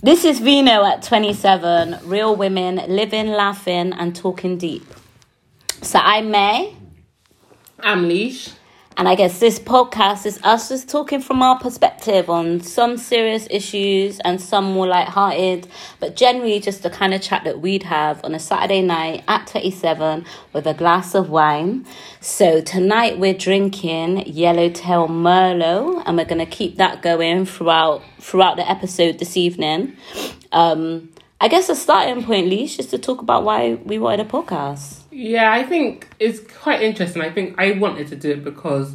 This is Vino at 27, real women living, laughing, and talking deep. So I'm Mai, I'm Lesh. And I guess this podcast is us just talking from our perspective on some serious issues and some more light-hearted, but generally just the kind of chat that we'd have on a Saturday night at 27 with a glass of wine. So tonight we're drinking Yellowtail Merlot, and we're gonna keep that going throughout throughout the episode this evening. Um, I guess a starting point, Lesh, is to talk about why we wanted a podcast. Yeah, I think it's quite interesting. I think I wanted to do it because,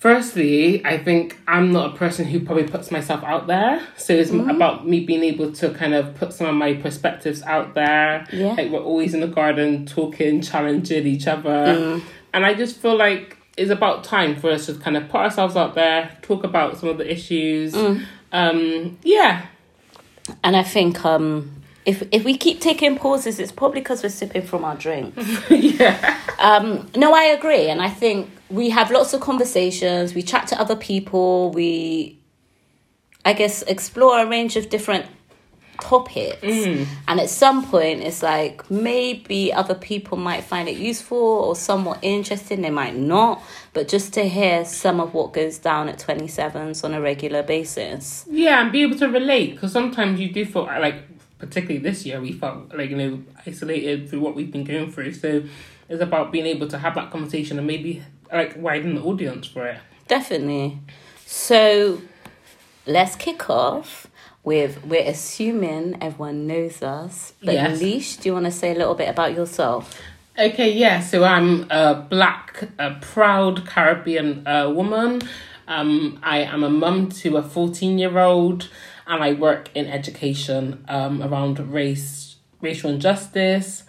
firstly, I think I'm not a person who probably puts myself out there. So it's about me being able to kind of put some of my perspectives out there. Yeah. Like we're always in the garden talking, challenging each other. And I just feel like it's about time for us to kind of put ourselves out there, talk about some of the issues. Um, yeah. And I think um, if if we keep taking pauses, it's probably because we're sipping from our drink. yeah. Um, no, I agree, and I think we have lots of conversations. We chat to other people. We, I guess, explore a range of different topics. And at some point, it's like maybe other people might find it useful or somewhat interesting. They might not, but just to hear some of what goes down at twenty sevens on a regular basis. Yeah, and be able to relate because sometimes you do feel like, particularly this year, we felt like you know isolated through what we've been going through. So it's about being able to have that conversation and maybe like widen the audience for it. Definitely. So let's kick off with we're assuming everyone knows us. But Yes. Lesh, do you want to say a little bit about yourself? Okay, yeah. So I'm a black, a proud Caribbean uh, woman. Um, I am a mum to a 14 year old, and I work in education um, around race, racial injustice.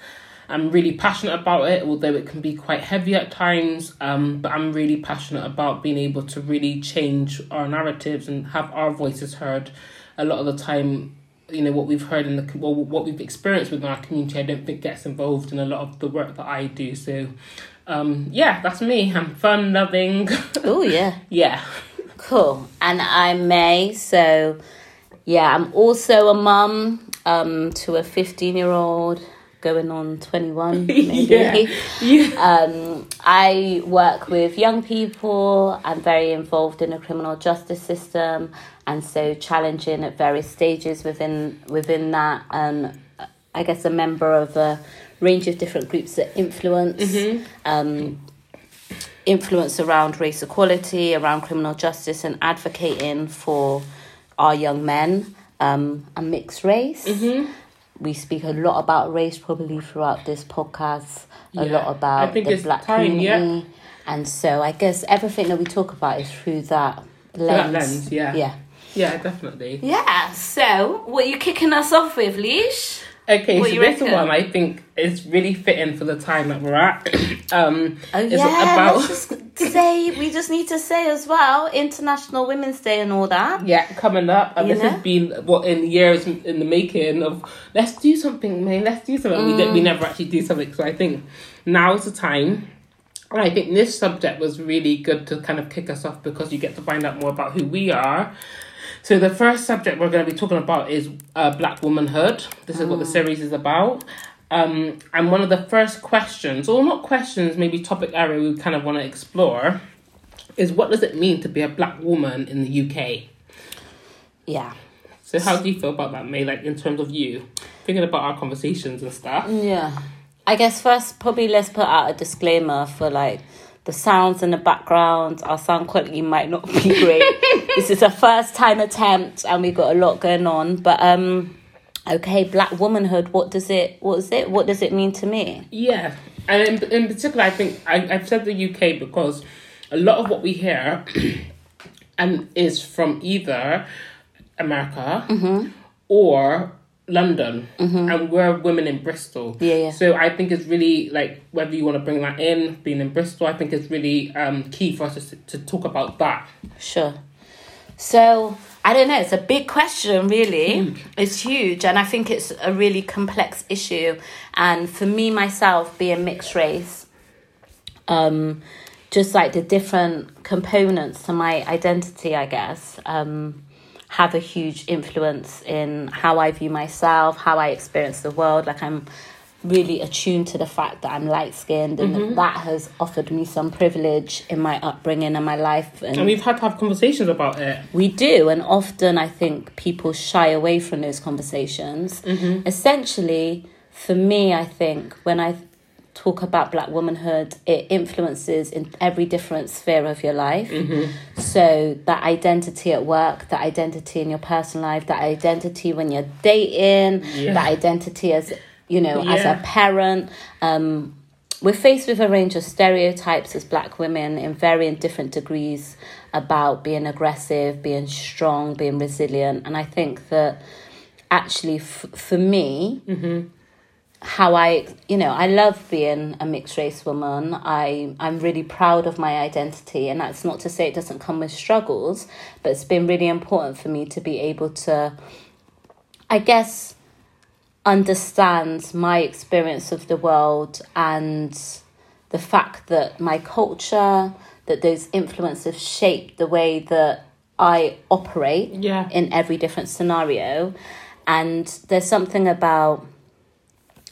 I'm really passionate about it, although it can be quite heavy at times. Um, but I'm really passionate about being able to really change our narratives and have our voices heard. A lot of the time, you know what we've heard in the well, what we've experienced within our community i don't think gets involved in a lot of the work that i do so um yeah that's me i'm fun loving Oh yeah. yeah Cool. And I'm Mai, so yeah, I'm also a mum um, to a 15 year old going on 21 maybe. yeah yeah Um, I work with young people. I'm very involved in the criminal justice system, and so challenging at various stages within within that. And I guess a member of a range of different groups that influence. Um, influence around race equality, around criminal justice, and advocating for our young men um, mixed race. We speak a lot about race probably throughout this podcast, a lot about the black time, community. yeah. And so I guess everything that we talk about is through that lens. that lens, yeah. Yeah. yeah definitely Yeah. So, what are you kicking us off with, Lesh? Okay What so this reckon? one i think is really fitting for the time that we're at um Oh it's yeah. about Let's just say we just need to say as well International Women's Day and all that. Yeah, coming up. And You this know? has been what in years in the making of let's do something, man. Let's do something. We did, we never actually do something. So I think now is the time. And I think this subject was really good to kind of kick us off because you get to find out more about who we are. So the first subject we're going to be talking about is uh, black womanhood. This is what the series is about. Um, and one of the first questions, or not questions, maybe topic area we kind of want to explore, is what does it mean to be a black woman in the UK? Yeah. So how do you feel about that, Mai? Like in terms of you thinking about our conversations and stuff. Yeah. I guess first, probably let's put out a disclaimer for like the sounds in the background. Our sound quality might not be great. this is a first time attempt, and we've got a lot going on. But um, okay, black womanhood. What does it? What is it? What does it mean to me? Yeah, and in, in particular, I think I, I've said the UK because a lot of what we hear and is from either America or London, and we're women in Bristol. Yeah, yeah. So I think it's really like whether you want to bring that in, being in Bristol, I think it's really um, key for us to, to talk about that. Sure. So I don't know. It's a big question, really. It's huge, and I think it's a really complex issue. And for me myself, being mixed race, um, just like the different components to my identity, I guess. Um, have a huge influence in how I view myself, how I experience the world. Like I'm really attuned to the fact that I'm light skinned and Mm-hmm. that has offered me some privilege in my upbringing and my life and And we've had to have conversations about it. we do, and often I think people shy away from those conversations. Mm-hmm. Essentially, for me, I think when I talk about black womanhood, it influences in every different sphere of your life. Mm-hmm. So, that identity at work, that identity in your personal life, that identity when you're dating, Yeah. that identity as you know, as a parent. Um, we're faced with a range of stereotypes as black women in varying different degrees about being aggressive, being strong, being resilient. And I think that actually, f- for me, how I, you know, I love being a mixed race woman. I, I'm really proud of my identity. And that's not to say it doesn't come with struggles, but it's been really important for me to be able to, I guess, understand my experience of the world and the fact that my culture, that those influences shape the way that I operate Yeah. in every different scenario. And there's something about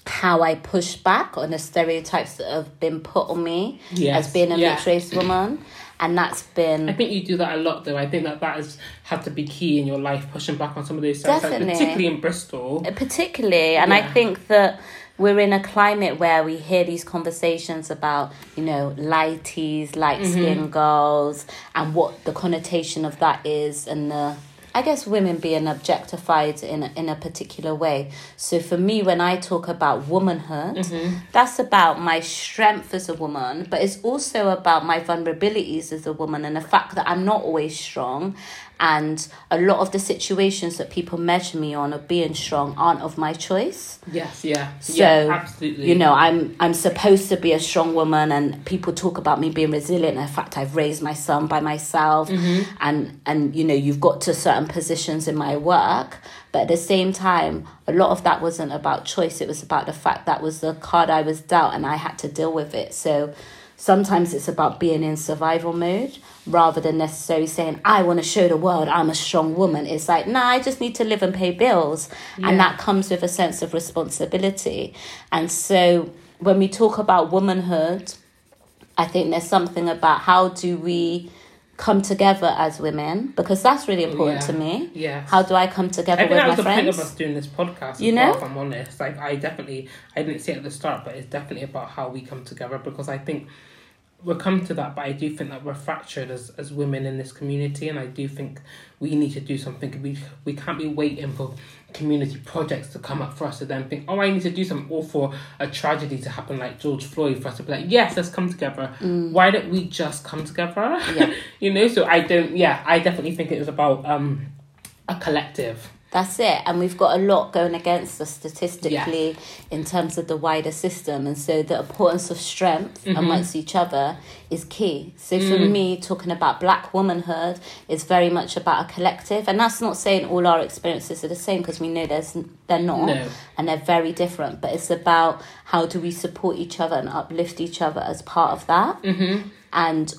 how I push back on the stereotypes that have been put on me Yes, as being a yeah. mixed race woman. And that's been I think you do that a lot, though. I think that that has had to be key in your life, pushing back on some of those stereotypes, particularly in Bristol. Uh, particularly and i think that we're in a climate where we hear these conversations about you know lighties light skinned mm-hmm. girls and what the connotation of that is and the i guess women being objectified in a, in a particular way. So for me when i talk about womanhood mm-hmm. that's about my strength as a woman but it's also about my vulnerabilities as a woman and the fact that i'm not always strong and a lot of the situations that people measure me on of being strong aren't of my choice. Yes, yeah. so yeah, absolutely. you know i'm i'm supposed to be a strong woman and people talk about me being resilient. In fact i've raised my son by myself. Mm-hmm. and and you know you've got to certain positions in my work. But at the same time a lot of that wasn't about choice. It was about the fact that was the card i was dealt and i had to deal with it. So sometimes it's about being in survival mode rather than necessarily saying i want to show the world i'm a strong woman it's like nah i just need to live and pay bills Yeah. and that comes with a sense of responsibility and so when we talk about womanhood i think there's something about how do we come together as women because that's really oh, important Yeah. to me Yeah. how do i come together I think with that my was the point of us doing this podcast. You well, know? if I'm honest, like I definitely, I didn't say it at the start, but it's definitely about how we come together because I think we'll come to that. But I do think that we're fractured as as women in this community, and I do think we need to do something. We we can't be waiting for community projects to come up for us to then think, oh, I need to do something, or for a tragedy to happen like George Floyd for us to be like, yes, let's come together. Why don't we just come together? Mm. Yeah. you know. So I don't. Yeah, I definitely think it was about um a collective. That's it. And we've got a lot going against us statistically in terms of the wider system. And so the importance of strength Mm-hmm. amongst each other is key. So for Mm. me, talking about black womanhood is very much about a collective. And that's not saying all our experiences are the same because we know there's they're not No. and they're very different. But it's about how do we support each other and uplift each other as part of that. Mm-hmm. And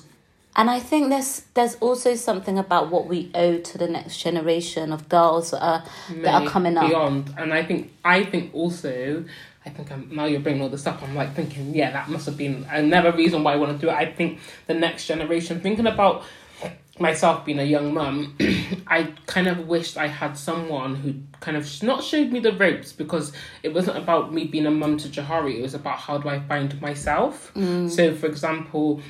and I think there's there's also something about what we owe to the next generation of girls that are that are coming up. beyond. And I think I think also I think I'm now you're bringing all this up. I'm like thinking, yeah, that must have been another reason why I want to do it. I think the next generation, thinking about myself being a young mum, I kind of wished I had someone who kind of not showed me the ropes because it wasn't about me being a mum to Jahari. It was about how do I find myself. Mm. So, for example,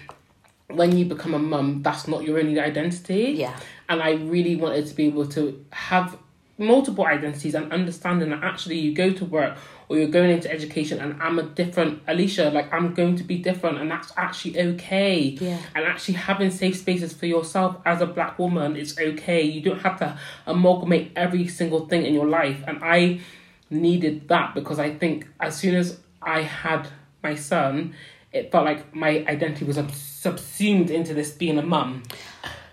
when you become a mum, that's not your only identity Yeah. and I really wanted to be able to have multiple identities and understanding that actually you go to work or you're going into education and I'm a different Alicia, like I'm going to be different and that's actually okay. Yeah. And actually having safe spaces for yourself as a black woman is okay. You don't have to amalgamate every single thing in your life. And I needed that because I think as soon as I had my son, it felt like my identity was subsumed into this being a mum.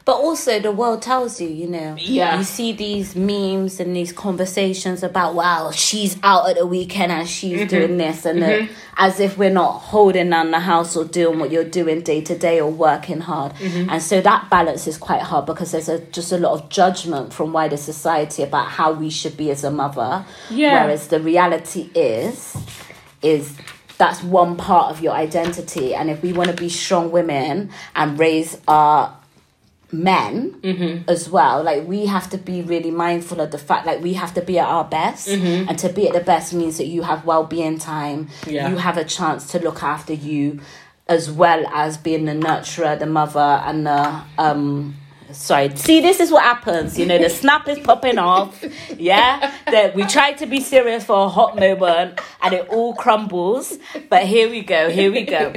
But also, the world tells you, you know, Yeah. you see these memes and these conversations about, wow, she's out at the weekend and she's Mm-hmm. doing this, and uh, as if we're not holding down the house or doing what you're doing day to day or working hard. Mm-hmm. And so that balance is quite hard because there's a, just a lot of judgment from wider society about how we should be as a mother. Yeah. Whereas the reality is, is that's one part of your identity. And if we want to be strong women and raise our men Mm-hmm. as well like we have to be really mindful of the fact like we have to be at our best Mm-hmm. and to be at the best means that you have well-being time Yeah. you have a chance to look after you as well as being the nurturer the mother and the um sorry see this is what happens you know the snap is popping off yeah that we try to be serious for a hot moment and it all crumbles but here we go here we go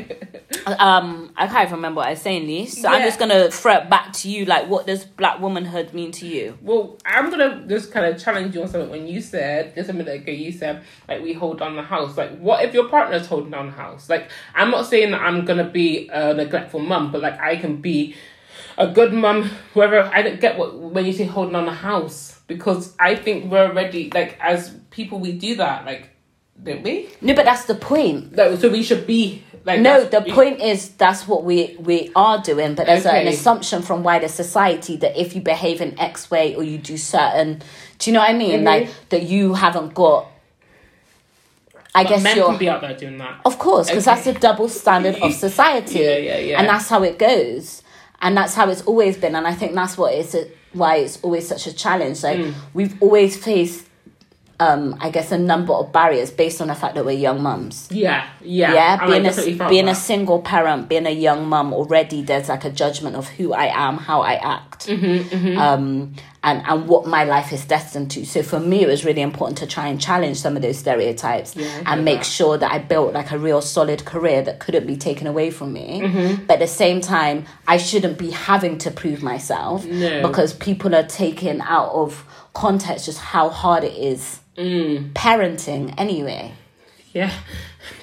um i can't even remember what i was saying Lee. so i'm just gonna throw it back to you like what does black womanhood mean to you Well, I'm gonna just kind of challenge you on something when you said just a minute ago. You said like we hold down the house. Like, what if your partner's holding down the house? Like, I'm not saying that I'm gonna be a neglectful mum, but like I can be a good mum. Whoever I don't get what when you say holding on the house because I think we're already like as people we do that like don't we? no but that's the point Like, so we should be like no the point is that's what we we are doing but there's an assumption from wider society that if you behave in x way or you do certain do you know what i mean Mhm. like that you haven't got i But guess men you're can be out there doing that. Of course, because Okay. that's the double standard of society. Yeah, yeah, yeah. And that's how it goes. And that's how it's always been. And I think that's what it's why it's always such a challenge. Like Mm. we've always faced um, I guess a number of barriers based on the fact that we're young mums. Yeah, yeah, Yeah, being a being a single parent, being a young mum already, there's like a judgment of who I am, how I act, Mm-hmm, um, and and what my life is destined to. So for me, it was really important to try and challenge some of those stereotypes Yeah, and make that. sure that I built like a real solid career that couldn't be taken away from me. Mm-hmm. But at the same time, I shouldn't be having to prove myself No. because people are taking out of context just how hard it is Mm. parenting anyway. Yeah,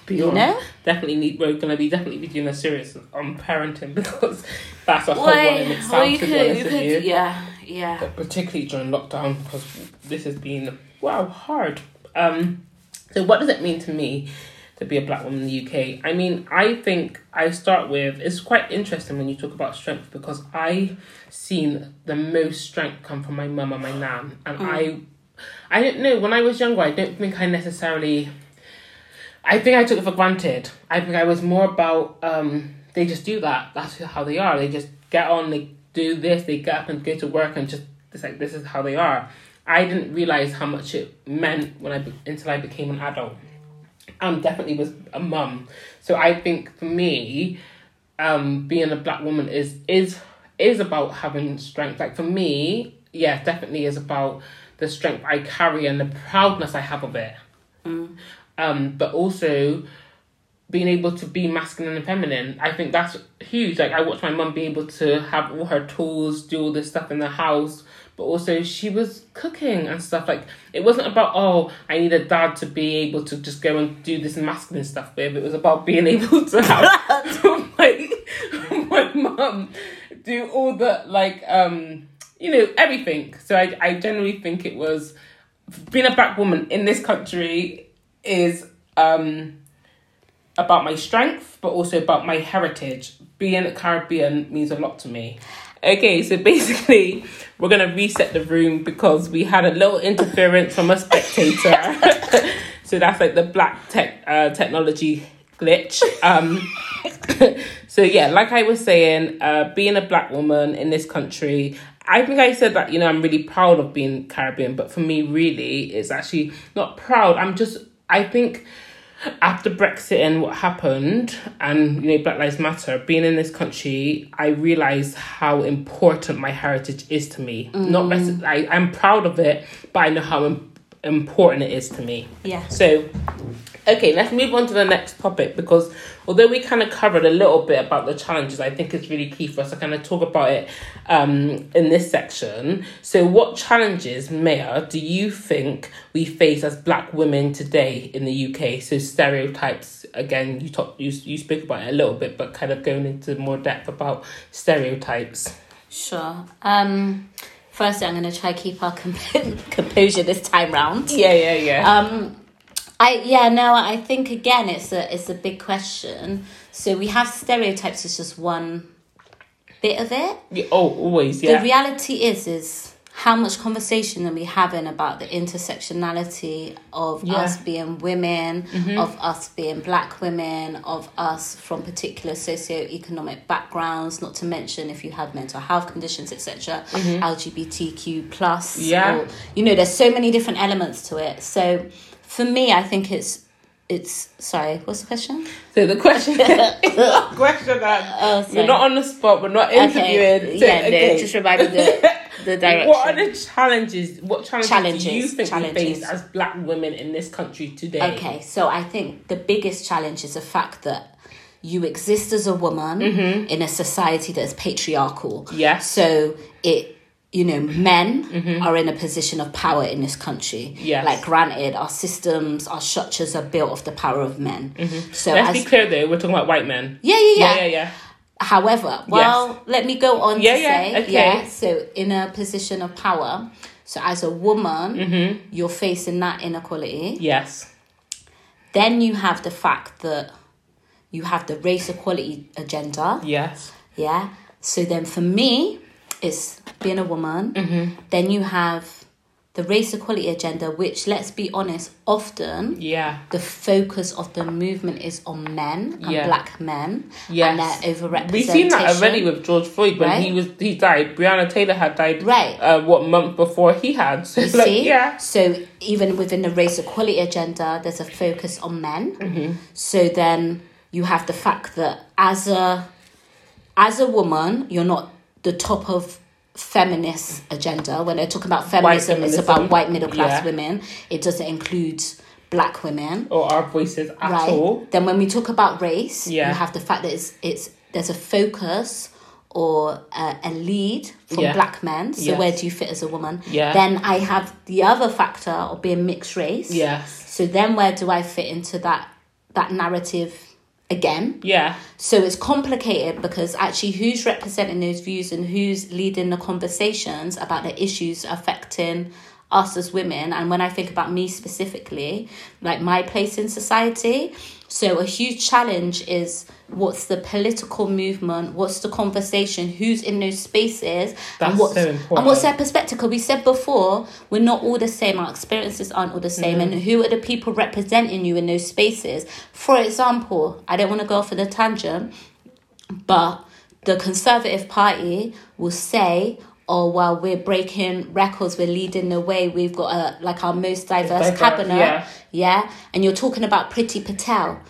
beyond. know? Definitely need. We're gonna be definitely be doing a series on parenting because that's a whole one in itself. to be honest with you. yeah, yeah. But particularly during lockdown because this has been wow hard. Um, so what does it mean to me to be a black woman in the UK? I mean, I think I start with it's quite interesting when you talk about strength because I seen the most strength come from my mum and my nan, and I, I don't know when I was younger. I don't think I necessarily. I think I took it for granted. I think I was more about um, they just do that. That's how they are. They just get on. They do this. They get up and go to work and just it's like this is how they are. I didn't realize how much it meant when I until I became an adult. Um, definitely was a mum. So I think for me, um, being a black woman is is is about having strength. Like for me, yeah, definitely is about the strength I carry and the proudness I have of it. Um, but also being able to be masculine and feminine. I think that's huge. Like I watched my mum be able to have all her tools, do all this stuff in the house, but also she was cooking and stuff. Like it wasn't about oh, I need a dad to be able to just go and do this masculine stuff with. It was about being able to have my my mum do all the like um you know everything. So I I generally think it was being a black woman in this country is um about my strength, but also about my heritage. Being Caribbean means a lot to me. Okay, so basically, we're gonna reset the room because we had a little interference from a spectator. so that's like the black tech uh, technology glitch. Um, so yeah, like I was saying, uh, being a black woman in this country, I think I said that you know I'm really proud of being Caribbean, but for me, really, it's actually not proud. I'm just I think after Brexit and what happened, and you know Black Lives Matter, being in this country, I realized how important my heritage is to me. Not mm. rec- I I'm proud of it, but I know how important it is to me. Yeah. So, okay, let's move on to the next topic because although we kind of covered a little bit about the challenges, I think it's really key for us to kind of talk about it um, in this section. So, what challenges, Maya, do you think we face as Black women today in the UK? So, stereotypes. Again, you talk, you you spoke about it a little bit, but kind of going into more depth about stereotypes. Sure. Um, firstly, I'm going to try keep our comp- composure this time round. Yeah, yeah, yeah. Um, I yeah no I think again it's a it's a big question. So we have stereotypes as just one bit of it. Yeah, oh, always, yeah. The reality is is how much conversation are we having about the intersectionality of Yeah. us being women, mm-hmm. of us being black women, of us from particular socioeconomic backgrounds, not to mention if you have mental health conditions, etc., mm-hmm. LGBTQ plus. Yeah. or- you know, there's so many different elements to it. So for me, I think it's it's sorry, what's the question? so the question, question that Oh, we're not on the spot, we're not interviewing. So, yeah, no, okay. just remind me the direction. What are the challenges? What challenges, do you Challenges, think we face as black women in this country today? Okay, so I think the biggest challenge is the fact that you exist as a woman in a society that is patriarchal. Mm-hmm. Yes. So it, you know, men are in a position of power in this country. Mm-hmm. Yes. Like, granted, our systems, our structures are built off the power of men. So Mm-hmm. Let's as be clear though, we're talking about white men. yeah, yeah, yeah, Yeah, yeah, yeah. However, well, let me go on Yeah, to yeah, say, okay. yeah, so in a position of power, so as a woman, Mm-hmm. you're facing that inequality. Yes. Then you have the fact that you have the race equality agenda. Yes. Yeah. So then for me, it's being a woman. Mm-hmm. Then you have the race equality agenda, which, let's be honest, often Yeah. the focus of the movement is on men and Yeah. black men Yes. and their overrepresentation. We've seen that already with George Floyd when he was he died. Breonna Taylor had died Right. uh, what month before he had. So You like, see? yeah. So even within the race equality agenda, there's a focus on men. Mm-hmm. So then you have the fact that as a as a woman, you're not the top of feminist agenda. When they're about feminism, it's about white middle class Yeah. women. It doesn't include black women. Or our voices at right. all. Then when we talk about race, Yeah. you have the fact that it's it's there's a focus or a, a lead from Yeah. black men. So Yes. where do you fit as a woman? Yeah. Then I have the other factor of being mixed race. Yes. So then where do I fit into that that narrative again? Yeah. So it's complicated because actually who's representing those views and who's leading the conversations about the issues affecting us as women and when I think about me specifically, like my place in society, so a huge challenge is what's the political movement, what's the conversation, who's in those spaces That's and what's so and what's their perspective. Because we said before, we're not all the same, our experiences aren't all the same, and mm-hmm. who are the people representing you in those spaces? For example, I don't want to go off on a tangent, but the Conservative Party will say, "Oh well, we're breaking records. We're leading the way. We've got a like our most diverse cabinet." yeah. yeah, and you're talking about Priti Patel.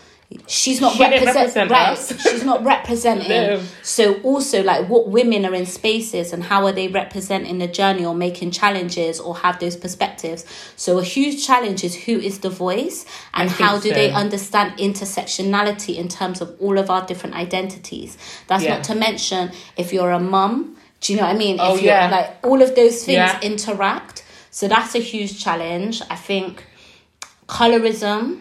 She's not She represent, represent right. us. She's not representing. No. So also like what women are in spaces and how are they representing the journey or making challenges or have those perspectives. So a huge challenge is who is the voice and how do they understand intersectionality in terms of all of our different identities. That's Yeah. not to mention if you're a mum, do you know what I mean? Oh, if you're yeah. like all of those things Yeah. interact. So that's a huge challenge. I think colorism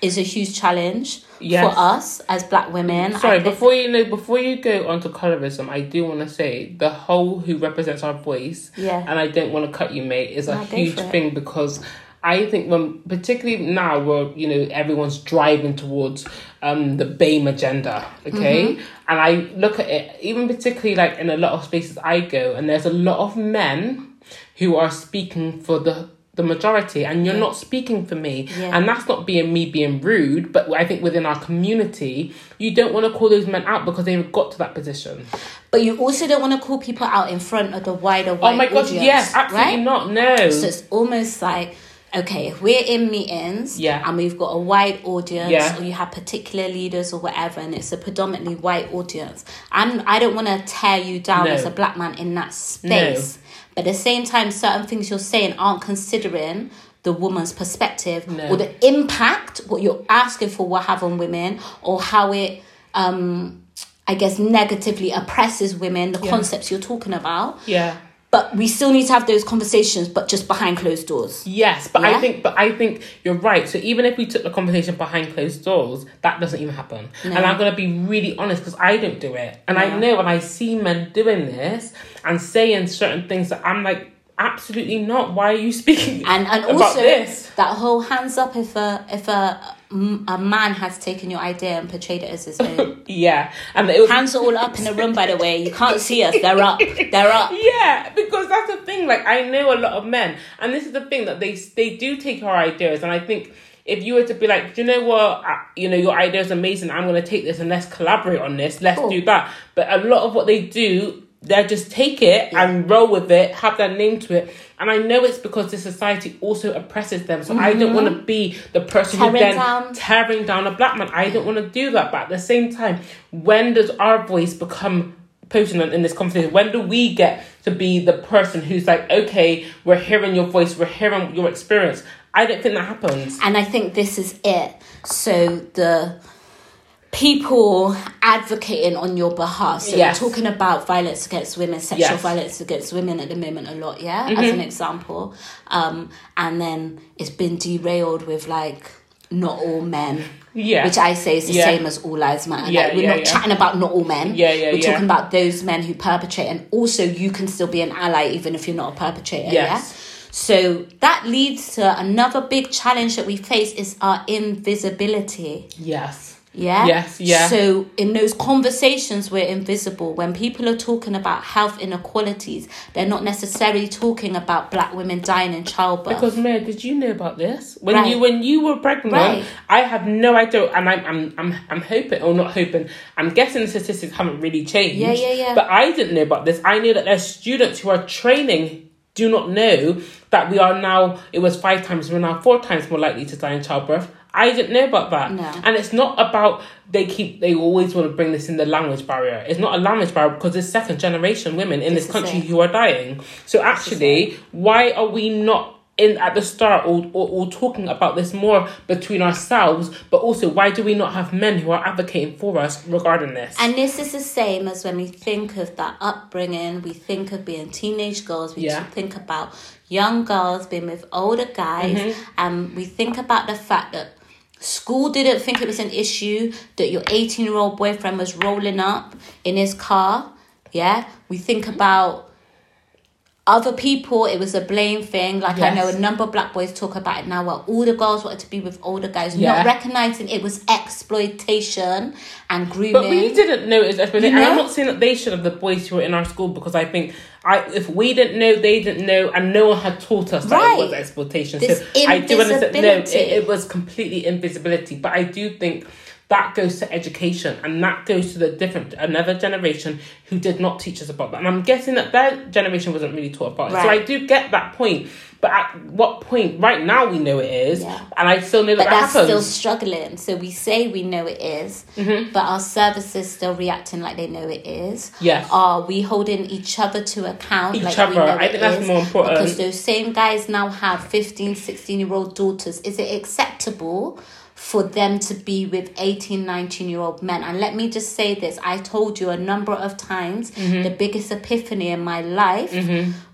is a huge challenge Yes. for us as black women. Sorry, think- before you know, before you go on to colorism, I do want to say the whole who represents our voice. Yeah. And I don't want to cut you, mate. Is a No, go huge thing because I think when, particularly now, where you know everyone's driving towards um the BAME agenda, okay, Mm-hmm. and I look at it, even particularly like in a lot of spaces I go, and there's a lot of men who are speaking for the the majority and you're not speaking for me Yeah. and that's not being me being rude but i think within our community you don't want to call those men out because they've got to that position But you also don't want to call people out in front of the wider oh my god audience, yes absolutely right? not no So it's almost like okay, if we're in meetings Yeah. and we've got a wide audience Yeah. or you have particular leaders or whatever and it's a predominantly white audience, I'm I don't want to tear you down No. as a black man in that space. But at the same time certain things you're saying aren't considering the woman's perspective No. or the impact what you're asking for will have on women or how it um I guess negatively oppresses women, the concepts you're talking about yeah but we still need to have those conversations, but just behind closed doors. Yes, but Yeah? I think, but I think you're right. So even if we took the conversation behind closed doors, that doesn't even happen. And I'm gonna be really honest because I don't do it, and I know when I see men doing this and saying certain things that I'm like, absolutely not. Why are you speaking And and also this? that whole hands up if a if a a man has taken your idea and portrayed it as his own. Yeah, and it was Hands are all up in the room, by the way. You can't see us. They're up. They're up. Yeah, because that's the thing. Like I know a lot of men, and this is the thing that they they do take our ideas, and I think if you were to be like, do you know what, uh, you know, your idea is amazing. I'm going to take this and let's collaborate on this. Let's Cool. do that. But a lot of what they do. They just take it and roll with it, have their name to it, and I know it's because the society also oppresses them. So I don't want to be the person who Mm-hmm. Then down. tearing down a black man. I don't want to do that. But at the same time, when does our voice become potent in this conversation? When do we get to be the person who's like, okay, we're hearing your voice, we're hearing your experience? I don't think that happens. And I think this is it. So the people advocating on your behalf. So Yes. we're talking about violence against women, sexual Yes. violence against women at the moment a lot, yeah, as Mm-hmm. an example. Um, and then it's been derailed with like not all men. Yeah. Which I say is the Yeah. same as all lives matter. Yeah, like we're yeah, not chatting about not all men. Yeah, yeah, We're talking about those men who perpetrate and also you can still be an ally even if you're not a perpetrator. Yes. Yeah. So that leads to another big challenge that we face is our invisibility. Yes. Yeah. Yes, yeah. So in those conversations, we're invisible. When people are talking about health inequalities, they're not necessarily talking about black women dying in childbirth. Because Mary, did you know about this? When Right. you when you were pregnant, Right. I have no idea, and I'm I'm I'm I'm hoping or not hoping. I'm guessing the statistics haven't really changed. Yeah, yeah, yeah. But I didn't know about this. I knew that there's students who are training do not know that we are now. It was five times. We're now four times more likely to die in childbirth. I didn't know about that. No. And it's not about they keep they always want to bring this in the language barrier. It's not a language barrier because there's second generation women in This this country who are dying. So actually, why are we not in at the start or, or, or talking about this more between ourselves? But also, why do we not have men who are advocating for us regarding this? And this is the same as when we think of that upbringing, we think of being teenage girls, we Yeah. think about young girls being with older guys, Mm-hmm. and we think about the fact that school didn't think it was an issue, that your 18 year old boyfriend was rolling up in his car. Yeah. We think about other people, it was a blame thing. Like I know a number of black boys talk about it now. Well, all the girls wanted to be with older guys, Yeah. not recognizing it was exploitation and grooming. But we didn't know it was exploitation. You And I'm not saying that they should have the boys who were in our school because I think I if we didn't know, they didn't know, and no one had taught us that Right. it was exploitation. This so I do understand. No, it, it was completely invisibility. But I do think that goes to education, and that goes to the different another generation who did not teach us about that. And I'm guessing that their generation wasn't really taught about it. So I do get that point. But at what point? Right now, we know it is, Yeah. and I still know that but that that's happens. still struggling. So we say we know it is, mm-hmm. but our services still reacting like they know it is. Yes. Are we holding each other to account Each like other. I think that's more important. Because those same guys now have 15, 16 year old daughters. Is it acceptable? For them to be with 18, 19 year old men. And let me just say this I told you a number of times Mm-hmm. the biggest epiphany in my life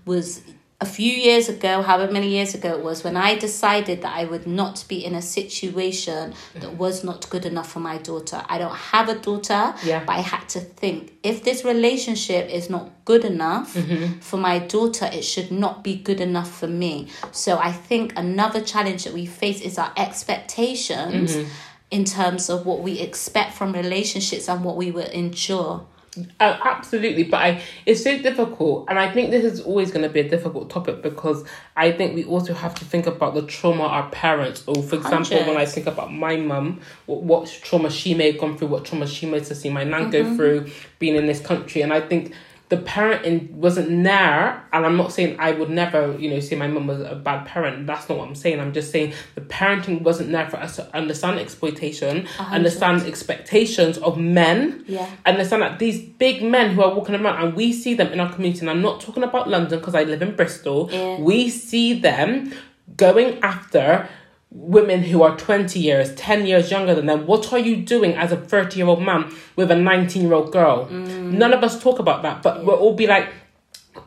was a few years ago, however many years ago it was, when I decided that I would not be in a situation that was not good enough for my daughter. I don't have a daughter, Yeah. but I had to think if this relationship is not good enough Mm-hmm. for my daughter, it should not be good enough for me. So I think another challenge that we face is our expectations Mm-hmm. in terms of what we expect from relationships and what we will endure. Uh, absolutely, but I it's so difficult, and I think this is always going to be a difficult topic because I think we also have to think about the trauma our parents, or for example, when I think about my mum, what, what trauma she may have gone through, what trauma she may have seen my nan go through being in this country, and I think the parenting wasn't there, and I'm not saying I would never, you know, say my mum was a bad parent. That's not what I'm saying. I'm just saying the parenting wasn't there for us to understand exploitation, understand expectations of men, Yeah. understand that these big men who are walking around and we see them in our community and i'm not talking about london because i live in bristol Yeah. we see them going after women who are 20 years 10 years younger than them what are you doing as a 30 year old man with a 19 year old girl mm. none of us talk about that but we'll all be like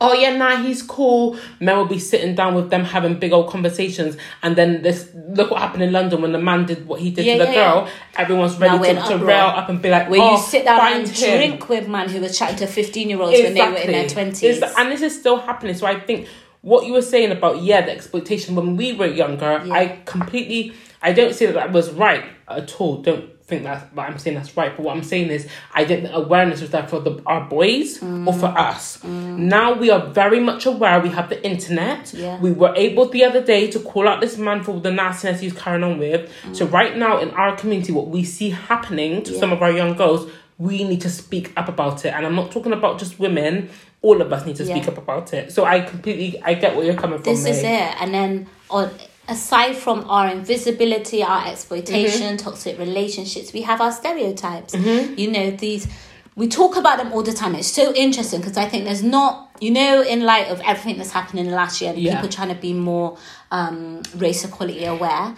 oh yeah, nah, he's cool. Men will be sitting down with them having big old conversations, and then this look what happened in London when the man did what he did Yeah, to the yeah, yeah. girl. Everyone's ready to, to rail up and be like, Where oh, you sit down and him. drink with man who was chatting to 15 year olds when they were in their 20s. It's- and this is still happening. So I think what you were saying about yeah, the exploitation when we were younger, Yeah. I completely I don't say that that was right at all. Don't think that but I'm saying that's right. But what I'm saying is I think the awareness was there for the our boys or for Mm. us. Now we are very much aware. We have the internet. Yeah. We were able the other day to call out this man for the nastiness he's carrying on with. So right now in our community, what we see happening to Mm. Yeah. some of our young girls, we need to speak up about it. And I'm not talking about just women. All of us need to speak Yeah. up about it. So I completely I get where you're coming from. this is Mai. it and then on aside from our invisibility our exploitation Mm-hmm. toxic relationships we have our stereotypes you know these we talk about them all the time it's so interesting because i think there's not you know in light of everything that's happened in the last year and Yeah. people trying to be more um, race equality aware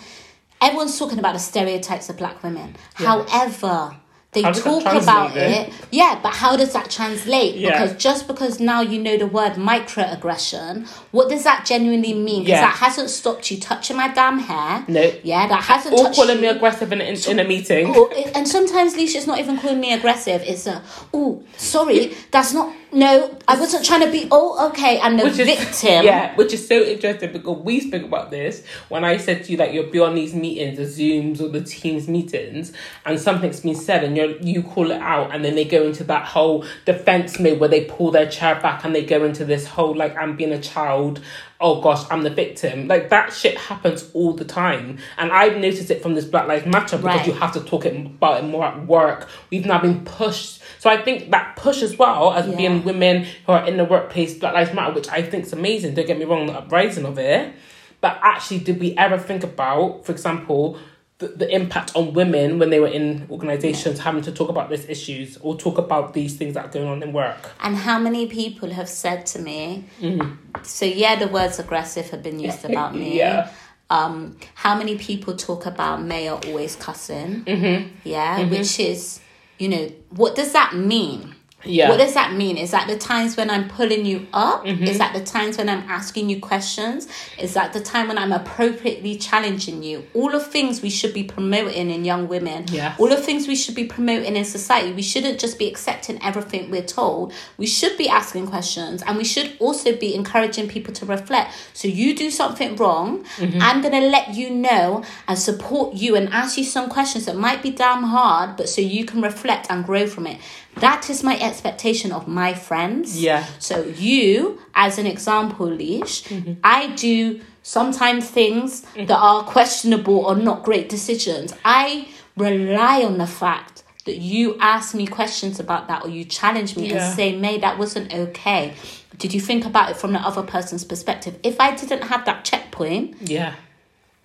everyone's talking about the stereotypes of black women however they How talk about translate, it yeah but how does that translate Yeah. because just because now you know the word microaggression, what does that genuinely mean? Because Yeah. that hasn't stopped you touching my damn hair. No. Yeah, that hasn't Or touched calling you. me aggressive in, in, in a meeting. Oh, or- and sometimes Leisha's not even calling me aggressive. It's a, oh, sorry, that's not, no, I wasn't trying to be, oh, okay, I'm the Which is, victim. Yeah, which is so interesting because we spoke about this when I said to you that you'll be on these meetings, the Zooms or the Teams meetings, and something's been said and you you call it out, and then they go into that whole defense mode where they pull their chair back and they go into this whole like I'm being a child. Oh gosh, I'm the victim. Like that shit happens all the time, and I've noticed it from this Black Lives Matter because Right. you have to talk it about it more at work. We've now been pushed, so I think that push as well as Yeah. being women who are in the workplace, Black Lives Matter, which I think is amazing. Don't get me wrong, the uprising of it. But actually, did we ever think about, for example, the, the impact on women when they were in organizations having to talk about these issues or talk about these things that are going on in work? And how many people have said to me, Mm-hmm. so yeah, the words aggressive have been used about me. Yeah. Um, how many people talk about mayor always cussing? Mm-hmm. Yeah, which is, you know, what does that mean? Yeah. What does that mean? Is that the times when I'm pulling you up? Mm-hmm. Is that the times when I'm asking you questions? Is that the time when I'm appropriately challenging you? All of things we should be promoting in young women. Yes. All of things we should be promoting in society. We shouldn't just be accepting everything we're told. We should be asking questions and we should also be encouraging people to reflect. So you do something wrong, Mm-hmm. I'm gonna let you know and support you and ask you some questions that might be damn hard, but so you can reflect and grow from it. That is my expectation of my friends. Yeah. So you, as an example, Lesh, mm-hmm. I do sometimes things mm-hmm. that are questionable or not great decisions. I rely on the fact that you ask me questions about that or you challenge me Yeah. and say, Mai, that wasn't okay. Did you think about it from the other person's perspective? If I didn't have that checkpoint, Yeah.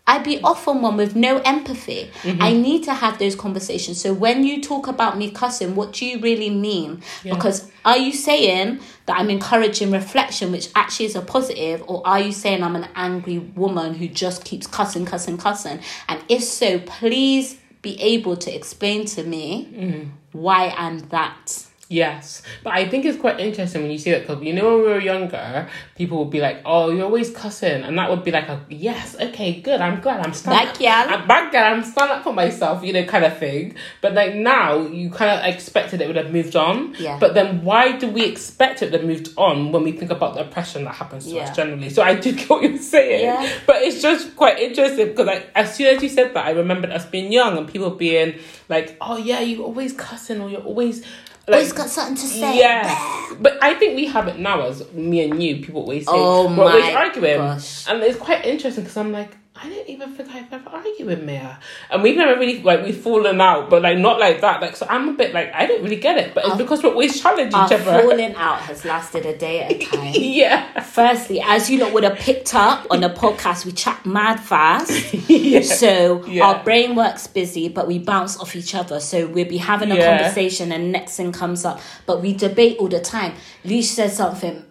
I'd be off on one with no empathy. Mm-hmm. I need to have those conversations. So when you talk about me cussing, what do you really mean? Because are you saying that I'm encouraging reflection, which actually is a positive, or are you saying I'm an angry woman who just keeps cussing, cussing, cussing? And if so, please be able to explain to me mm-hmm. why I'm that. Yes, but I think it's quite interesting when you see that because you know when we were younger, people would be like, "Oh, you're always cussing," and that would be like a yes, okay, good. I'm glad I'm standing. Back, girl. I'm back, girl. I'm standing up for myself, you know, kind of thing. But like now, you kind of expected it would have moved on. Yeah. But then, why do we expect it to have moved on when we think about the oppression that happens to Yeah. us generally? So I do get what you're saying. Yeah. But it's just quite interesting because like as soon as you said that, I remembered us being young and people being like, "Oh yeah, you're always cussing or you're always." Like, Always got something to say. yeah, but I think we have it now as me and you. People always say Oh we're always arguing, gosh. and it's quite interesting because I'm like, I don't even think I've ever argued with Mia, and we've never really like we've fallen out, but like not like that. Like so, I'm a bit like I don't really get it, but it's because we're always challenging each other. falling out has lasted a day at a time. yeah, Firstly, as you lot would have picked up on the podcast, we chat mad fast. yeah, So Yeah. our brain works busy, but we bounce off each other. So we'll be having a Yeah. conversation and next thing comes up. But we debate all the time. Lesh says something,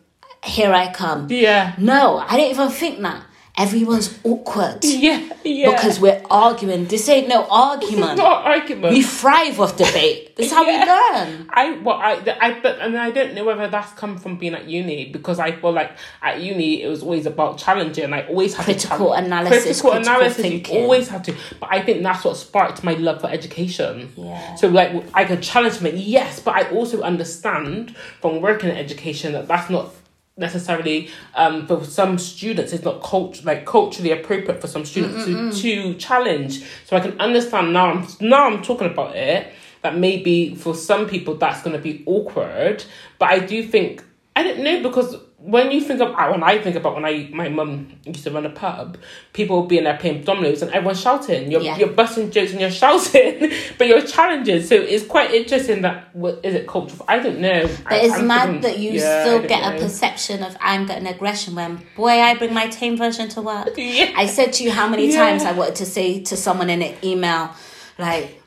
here I come. yeah. No, I didn't even think that. Everyone's awkward. Yeah, yeah. Because we're arguing. This ain't no argument. not argument. We thrive off debate. That's how Yeah. we learn. I well I I but and I don't know whether that's come from being at uni because I feel like at uni it was always about challenging. I always had Critical to analysis, critical, critical analysis. thinking. You always have to. But I think that's what sparked my love for education. Yeah. So like I could challenge me, yes, but I also understand from working in education that that's not necessarily um for some students it's not cult like culturally appropriate for some students to, to challenge. So i can understand now i'm now i'm talking about it that maybe for some people that's going to be awkward but i do think i don't know because when you think of uh, when I think about when I my mum used to run a pub, people would be in there playing dominoes and everyone's shouting. You're Yeah. you're busting jokes and you're shouting, but you're challenging. So it's quite interesting that what is it cultural? I don't know. But I, it's I'm mad thinking- that you yeah, still get a perception of anger and aggression when, boy, I bring my tame version to work. Yeah. I said to you how many times I wanted to say to someone in an email, like,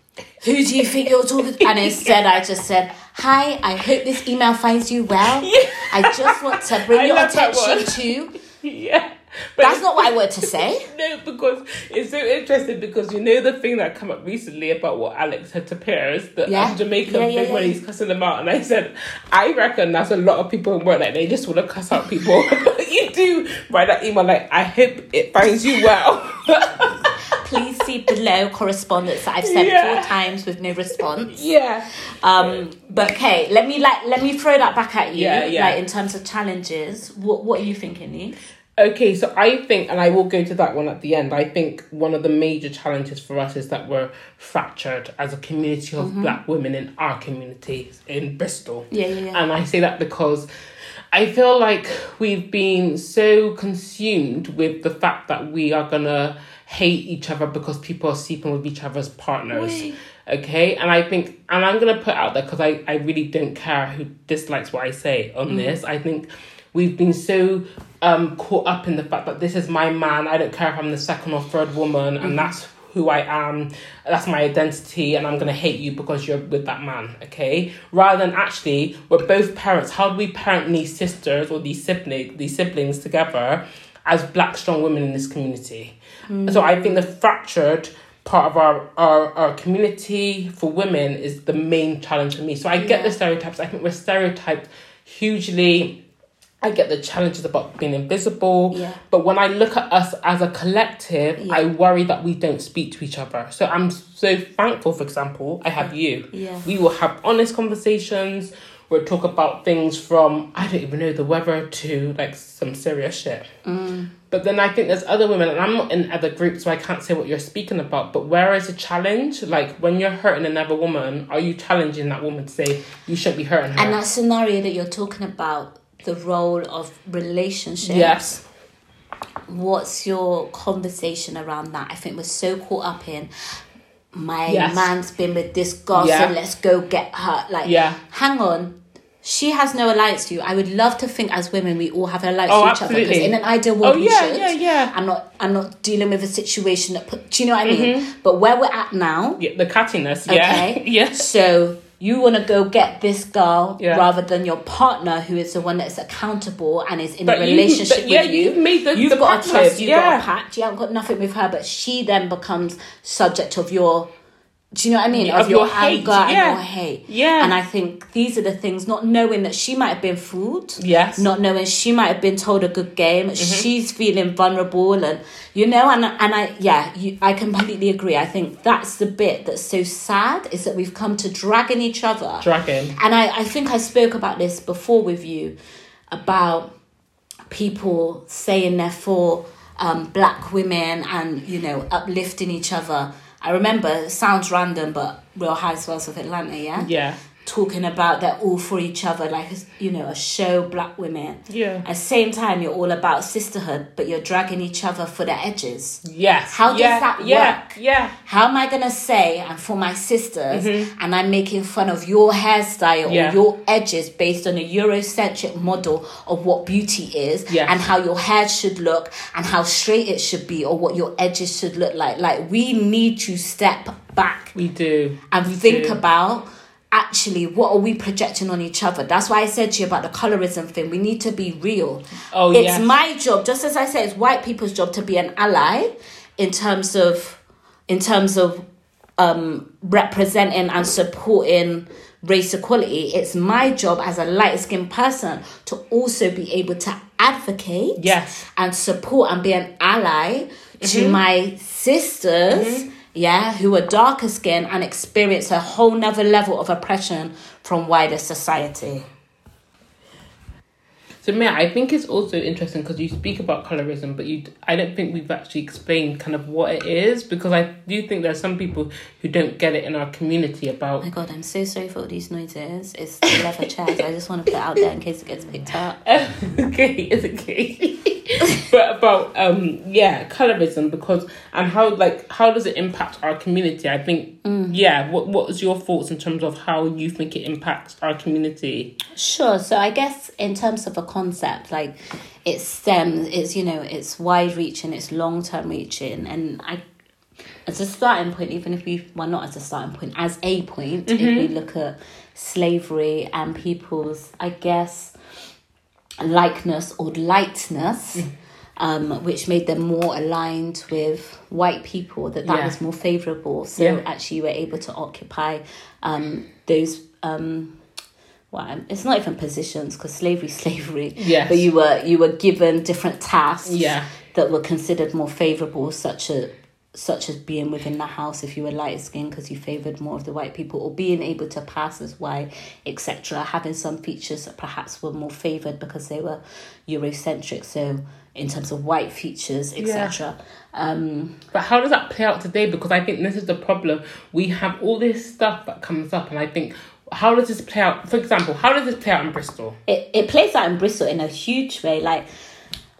who do you think you're talking to? And instead, I just said, Hi, I hope this email finds you well. Yeah. I just want to bring I your attention to. yeah. But That's not what I wanted to say. No, because it's so interesting because you know the thing that came up recently about what Alex said to Piers, the Yeah. um, Jamaican Yeah, yeah, thing when yeah. he's cussing them out, and I said, I reckon that's a lot of people in work like they just want to cuss out people. you do write that email like, I hope it finds you well. Please see below correspondence that I've sent Yeah. four times with no response. yeah. Um, but okay, let me like let me throw that back at you. Yeah, yeah. Like in terms of challenges, what what are you thinking, Lee? Okay, so I think, and I will go to that one at the end. I think one of the major challenges for us is that we're fractured as a community of black women in our community in Bristol. Yeah, yeah, yeah. And I say that because I feel like we've been so consumed with the fact that we are gonna hate each other because people are sleeping with each other's partners. Wait. Okay, and I think, and I'm gonna put out there because I, I really don't care who dislikes what I say on this. I think we've been so um caught up in the fact that this is my man. I don't care if I'm the second or third woman, and that's who I am. That's my identity, and I'm gonna hate you because you're with that man. Okay, rather than actually we're both parents. How do we parent these sisters or these siblings, these siblings together as black strong women in this community? So I think the fractured part of our, our, our community for women is the main challenge for me. So I get the stereotypes. I think we're stereotyped hugely. I get the challenges about being invisible. Yeah. But when I look at us as a collective, Yeah. I worry that we don't speak to each other. So I'm so thankful, for example, I have you. Yeah. We will have honest conversations. We'll talk about things from, I don't even know, the weather to like some serious shit. Mm. But then I think there's other women, and I'm not in other groups, so I can't say what you're speaking about. But where is a challenge? Like when you're hurting another woman, are you challenging that woman to say you shouldn't be hurting her? And that scenario that you're talking about, the role of relationship. yes. What's your conversation around that? I think we're so caught up in my Yes. man's been with this girl, Yeah. so let's go get her. Like, Yeah. hang on. She has no alliance to you. I would love to think as women we all have an alliance Oh, to each other. Because absolutely. in an ideal world Oh, yeah, should. yeah, yeah. I'm not I'm not dealing with a situation that put do you know what I mean? Mm-hmm. But where we're at now, Yeah, the cattiness. Yeah. Okay. yes. So you want to go get this girl Yeah. rather than your partner, who is the one that's accountable and is in But a you- relationship yeah, with you. you've made the- You've the got a trust. You've yeah. got a pact. You haven't got nothing with her, but she then becomes subject of your. Do you know what I mean? Yeah, of, your, your hate, anger and your hate. Yeah. And I think these are the things. Not knowing that she might have been fooled. Yes. Mm-hmm. Not knowing she might have been told a good game. She's feeling vulnerable, and you know, and and I yeah, you, I completely agree. I think that's the bit that's so sad is that we've come to dragging each other. Dragon. And I, I think I spoke about this before with you about people saying they're for um, black women and, you know, uplifting each other. I remember, sounds random, but Real Housewives of Atlanta, yeah? Yeah. Talking about they're all for each other, like, you know, a show, black women. Yeah. At the same time, you're all about sisterhood, but you're dragging each other for the edges. Yes. How does yeah, that yeah, work? Yeah. How am I gonna say I'm for my sisters and I'm making fun of your hairstyle Mm-hmm. Yeah. or your edges based on a Eurocentric model of what beauty is Yes. and how your hair should look and how straight it should be or what your edges should look like. Like we need to step back We do. and We think do. about actually what are we projecting on each other? That's why i said to you about the colorism thing. We need to be real. Oh, it's yes. my job just as i said it's white people's job to be an ally in terms of in terms of um representing and supporting race equality. It's my job as a light skinned person to also be able to advocate Yes. and support and be an ally to my sisters yeah who are darker skin and experience a whole nother level of oppression from wider society So, Mai, I think it's also interesting because you speak about colorism, but you, I don't think we've actually explained kind of what it is because I do think there are some people who don't get it in our community about. Oh my god i'm so sorry for all these noises it's the leather chairs i just want to put it out there in case it gets picked up okay, it's okay. but about um yeah, colorism because and how like how does it impact our community? I think yeah. What what is your thoughts in terms of how you think it impacts our community? Sure. So I guess in terms of a concept, like it stems, it's you know, it's wide reaching, it's long term reaching, and I, as a starting point, even if we well not as a starting point, as a point, if we look at slavery and people's, I guess, likeness or lightness. Um, which made them more aligned with white people that that Yeah. was more favorable so Yeah. actually you were able to occupy um, those um, well, it's not even positions because slavery, slavery. Yes. But you were you were given different tasks. Yeah. That were considered more favorable, such a such as being within the house if you were light skinned because you favored more of the white people, or being able to pass as white, etc. Having some features that perhaps were more favored because they were Eurocentric. So in terms of white features, etc. Um, But how does that play out today? Because I think this is the problem. We have all this stuff that comes up, and I think how does this play out? For example, how does this play out in Bristol? it, it plays out in Bristol in a huge way. Like,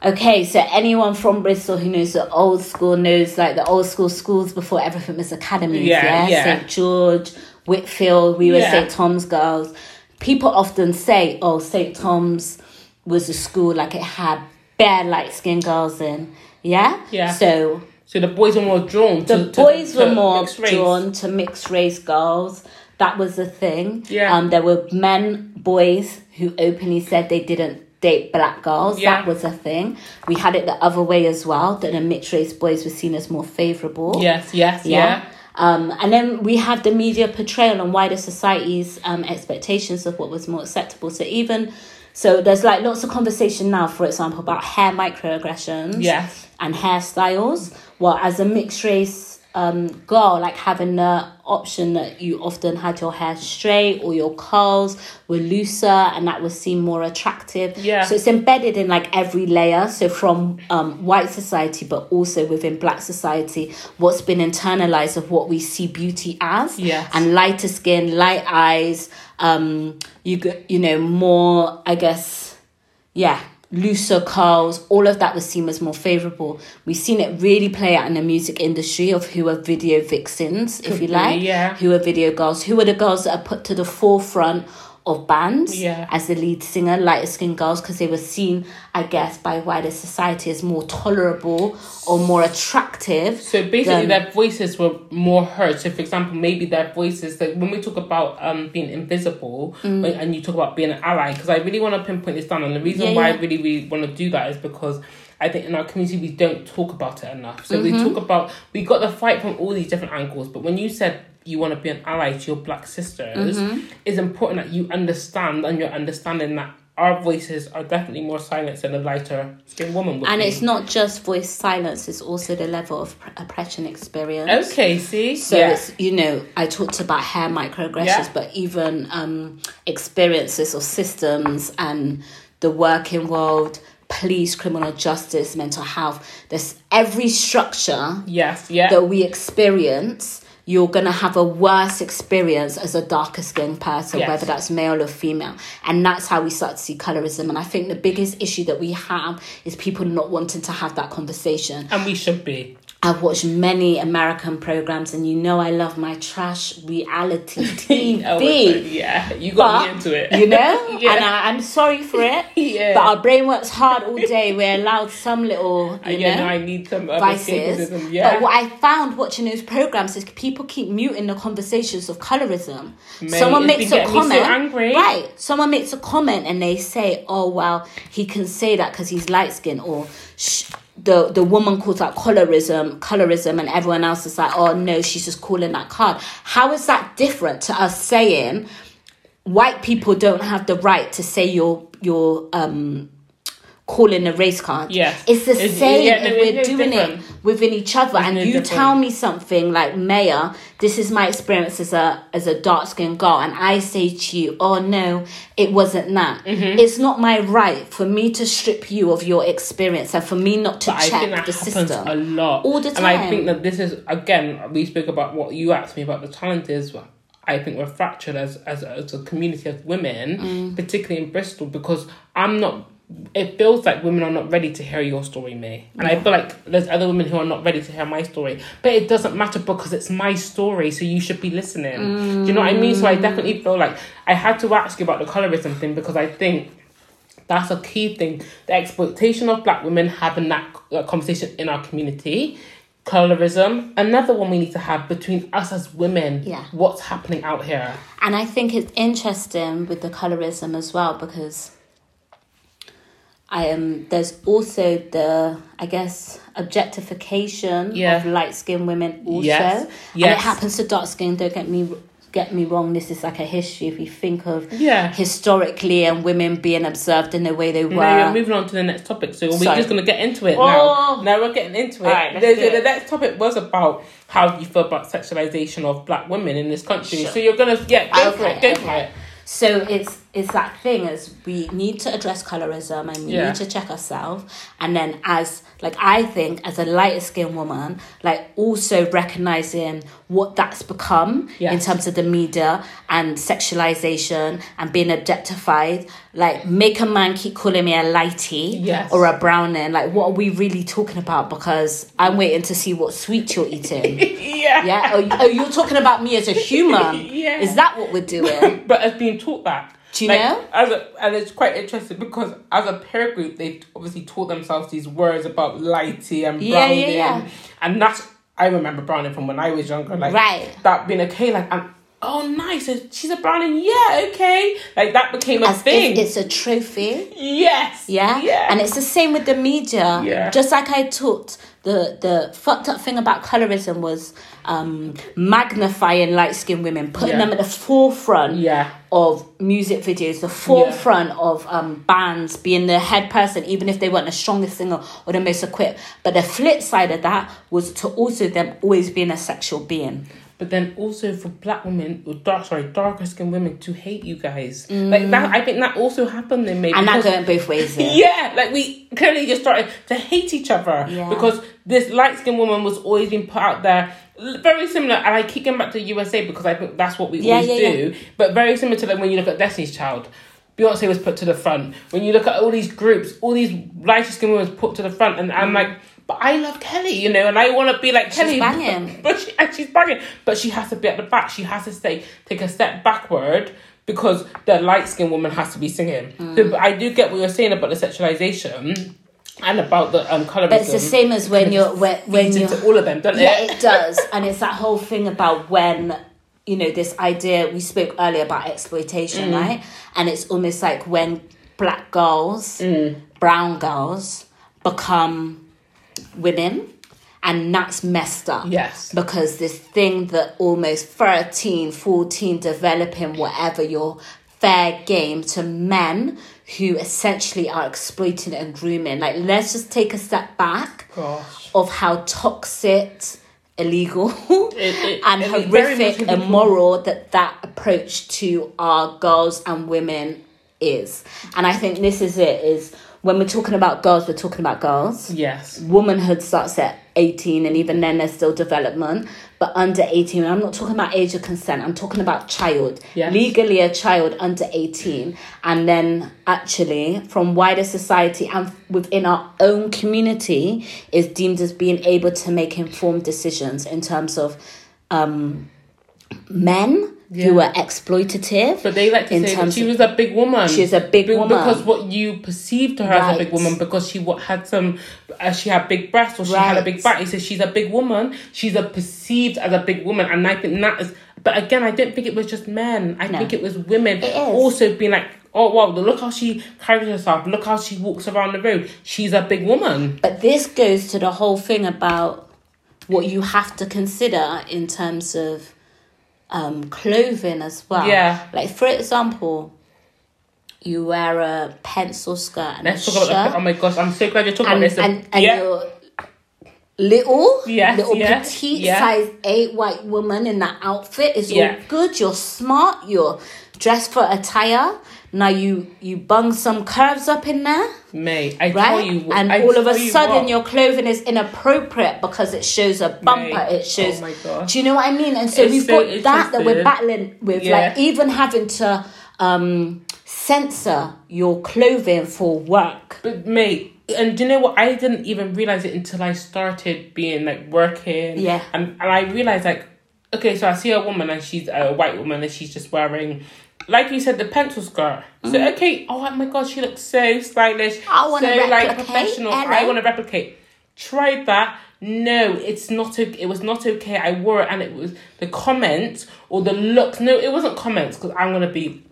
okay, so anyone from Bristol who knows the old school knows like the old school schools before everything was academies. Yeah, Yeah, yeah. St George, Whitefield. We were Yeah. St Tom's girls. People often say, "Oh, St Tom's was a school like it had bare light skinned girls in." Yeah. Yeah. So So the boys were more drawn. the to, to- boys to were more drawn to mixed race girls. That was the thing. Yeah. Um, there were men, boys who openly said they didn't date black girls. Yeah. That was a thing. We had it the other way as well. That the mixed race boys were seen as more favorable. Yes, yes, Yeah. yeah. Um, and then we had the media portrayal and wider society's um, expectations of what was more acceptable. So even so, there's like lots of conversation now, for example, about hair microaggressions Yes. and hairstyles. Well, as a mixed race um, girl, like having the option that you often had your hair straight or your curls were looser, and that was seen more attractive. Yeah. So it's embedded in like every layer. So from um, white society, but also within black society, what's been internalized of what we see beauty as. Yes. And lighter skin, light eyes. Um, you you know more. I guess yeah, looser curls, all of that was seen as more favorable. We've seen it really play out in the music industry of who are video vixens, if you like. yeah. Who are video girls, who are the girls that are put to the forefront of bands Yeah. as the lead singer, lighter skinned girls, because they were seen, I guess, by wider society as more tolerable or more attractive. So basically, than- their voices were more heard. So, for example, maybe their voices, like when we talk about um being invisible, Mm. when- and you talk about being an ally, because I really want to pinpoint this down, and the reason Yeah, why I really really want to do that is because. I think in our community we don't talk about it enough. So Mm-hmm. we talk about we got the fight from all these different angles. But when you said you want to be an ally to your black sisters, Mm-hmm. it's important that you understand and you're understanding that our voices are definitely more silenced than a lighter skinned woman would And be. it's not just voice silence, it's also the level of pr- oppression experience. okay. See, So yeah. it's you know I talked about hair microaggressions, Yeah. but even um, experiences of systems and the working world, police, criminal justice, mental health. There's every structure yes, yeah. that we experience. You're gonna have a worse experience as a darker skinned person, Yes. whether that's male or female, and that's how we start to see colorism. And I think the biggest issue that we have is people not wanting to have that conversation and we should be. I've watched many American programs, and you know I love my trash reality TV. Oh yeah, you got me into it. You know? yeah. And I, I'm sorry for it. Yeah. But our brain works hard all day. We're allowed some little, uh, you yeah, know, no, I need some vices. Yeah, But what I found watching those programs is people keep muting the conversations of colorism. Mate, Someone makes a so comment, angry. right? Someone makes a comment and they say, "Oh well, he can say that because he's light skinned," or sh- the the woman calls out colorism, colorism, and everyone else is like, "Oh no, she's just calling that card." How is that different to us saying? white people don't have the right to say you're you're um calling a race card. Yes. It's the It's- same yeah, and we're it's doing different. it within each other. and no you different. tell me something like Maya, this is my experience as a as a dark skinned girl, and I say to you, Oh no, it wasn't that. Mm-hmm. It's not my right for me to strip you of your experience and for me not to But I check think that the happens system. a lot. All the time. And I think that this is again, we spoke about what you asked me about the challenges. I think we're fractured as as as a community of women, Mm. particularly in Bristol, because I'm not. It feels like women are not ready to hear your story, May, and I feel like there's other women who are not ready to hear my story. But it doesn't matter because it's my story, so you should be listening. Do you know what I mean? So I mm. definitely feel like I had to ask you about the colorism thing because I think that's a key thing. The exploitation of black women having that conversation in our community. Colorism, another one we need to have between us as women. Yeah. What's happening out here? And I think it's interesting with the colorism as well because I am there's also the I guess objectification Yeah. of light skinned women also. Yes. And it happens to dark skin, don't get me get me wrong, this is like a history if you think of Yeah. historically and women being observed in the way they were. Now you're moving on to the next topic, so we're Sorry. just gonna get into it Oh. now. Now we're getting into it. The, the, it. next topic was about how you feel about sexualization of black women in this country. Sure. So you're gonna yeah, go for Okay, it, go for okay. it. So it's it's that thing as we need to address colorism and we Yeah. need to check ourselves and then as like I think as a lighter skinned woman, like also recognizing what that's become in terms of the media and sexualization and being objectified. Like make a man keep calling me a lighty Yes. or a browning. Like what are we really talking about? Because I'm waiting to see what sweet you're eating. yeah. Yeah. Oh, oh, you're talking about me as a human. Yeah. Is that what we're doing? but as being taught that. Do you Like, know? As a, and it's quite interesting because as a peer group, they obviously taught themselves these words about lighty and Yeah, browning, yeah, yeah. and that's I remember browning from when I was younger, like Right. that being okay, like and oh nice, she's a browning, yeah, okay, like that became a As thing. if it's a trophy. yes, Yeah? yeah, And it's the same with the media. Yeah. Just like I taught the, the fucked up thing about colorism was um, magnifying light skinned women, putting Yeah. them at the forefront yeah, of music videos, the forefront of um, bands, being the head person, even if they weren't the strongest singer or the most equipped. But the flip side of that was to also them always being a sexual being. But then also for black women, or dark sorry, darker skinned women to hate you guys, like that. I think that also happened then maybe Mm. And that going both ways. There. Yeah, like we clearly just started to hate each other Yeah. because this light skinned woman was always being put out there. Very similar, and I keep going back to USA because I think that's what we Yeah, always yeah, do. But very similar to like when you look at Destiny's Child, Beyonce was put to the front. When you look at all these groups, all these light skinned women was put to the front, and I'm like, but I love Kelly, you know, and I want to be like Kelly. banging. But she, and she's banging, but she has to be at the back. She has to stay, take a step backward because the light skinned woman has to be singing. Mm. So, I do get what you're saying about the sexualization and about the um colorism. But it's the same as when you're when, when you're into all of them, doesn't yeah, it? it does, and it's that whole thing about when you know this idea we spoke earlier about exploitation, Mm. right? And it's almost like when black girls, Mm. brown girls become women, and that's messed up. Yes. because this thing that almost 13, 14 developing whatever your fair game to men who essentially are exploiting and grooming. Like, let's just take a step back Gosh. of how toxic, illegal, it- and it horrific illegal. immoral that that approach to our girls and women is. And I think this is it is when we're talking about girls, we're talking about girls. Yes. Womanhood starts at 18, and even then, there's still development. But under 18, I'm not talking about age of consent, I'm talking about child. Yes. Legally, a child under 18. And then, actually, from wider society and within our own community, is deemed as being able to make informed decisions in terms of um, men who were exploitative. But they like to say that she was a big woman. She's a big Be- woman. because what you perceived her as a big woman because she wa- had some, uh, she had big breasts or she had a big back. He says she's a big woman. She's a perceived as a big woman, and I think that is. But again, I don't think it was just men. I No. think it was women It also being like, oh wow, look how she carries herself. Look how she walks around the road. She's a big woman. But this goes to the whole thing about what you have to consider in terms of um, clothing as well. Yeah. Like, for example, you wear a pencil skirt and Let's a talk about shirt, the. Oh my gosh, I'm so glad you're talking and, about this. and, and yeah. you're little, Yes, little yes, petite yeah. size eight white woman in that outfit is Yeah. all good. You're smart. You're dressed for attire. Now you you bung some curves up in there. mate. I tell right? you? and I all of a tell you sudden, what. your clothing is inappropriate because it shows a bumper. Right. It shows. Oh. Do you know what I mean? And so It's we've so got that that we're battling with, Yeah. like even having to um censor your clothing for work. But mate, and do you know what? I didn't even realize it until I started being like working. Yeah. And and I realized like, okay, so I see a woman and she's a white woman and she's just wearing, like you said, the pencil skirt. So okay, oh my god, she looks so stylish. I wanna so like replicate, professional. I want to replicate. Tried that. No, it's not. o- It was not okay. I wore it, and it was the comments or the looks. No, it wasn't comments because I'm gonna be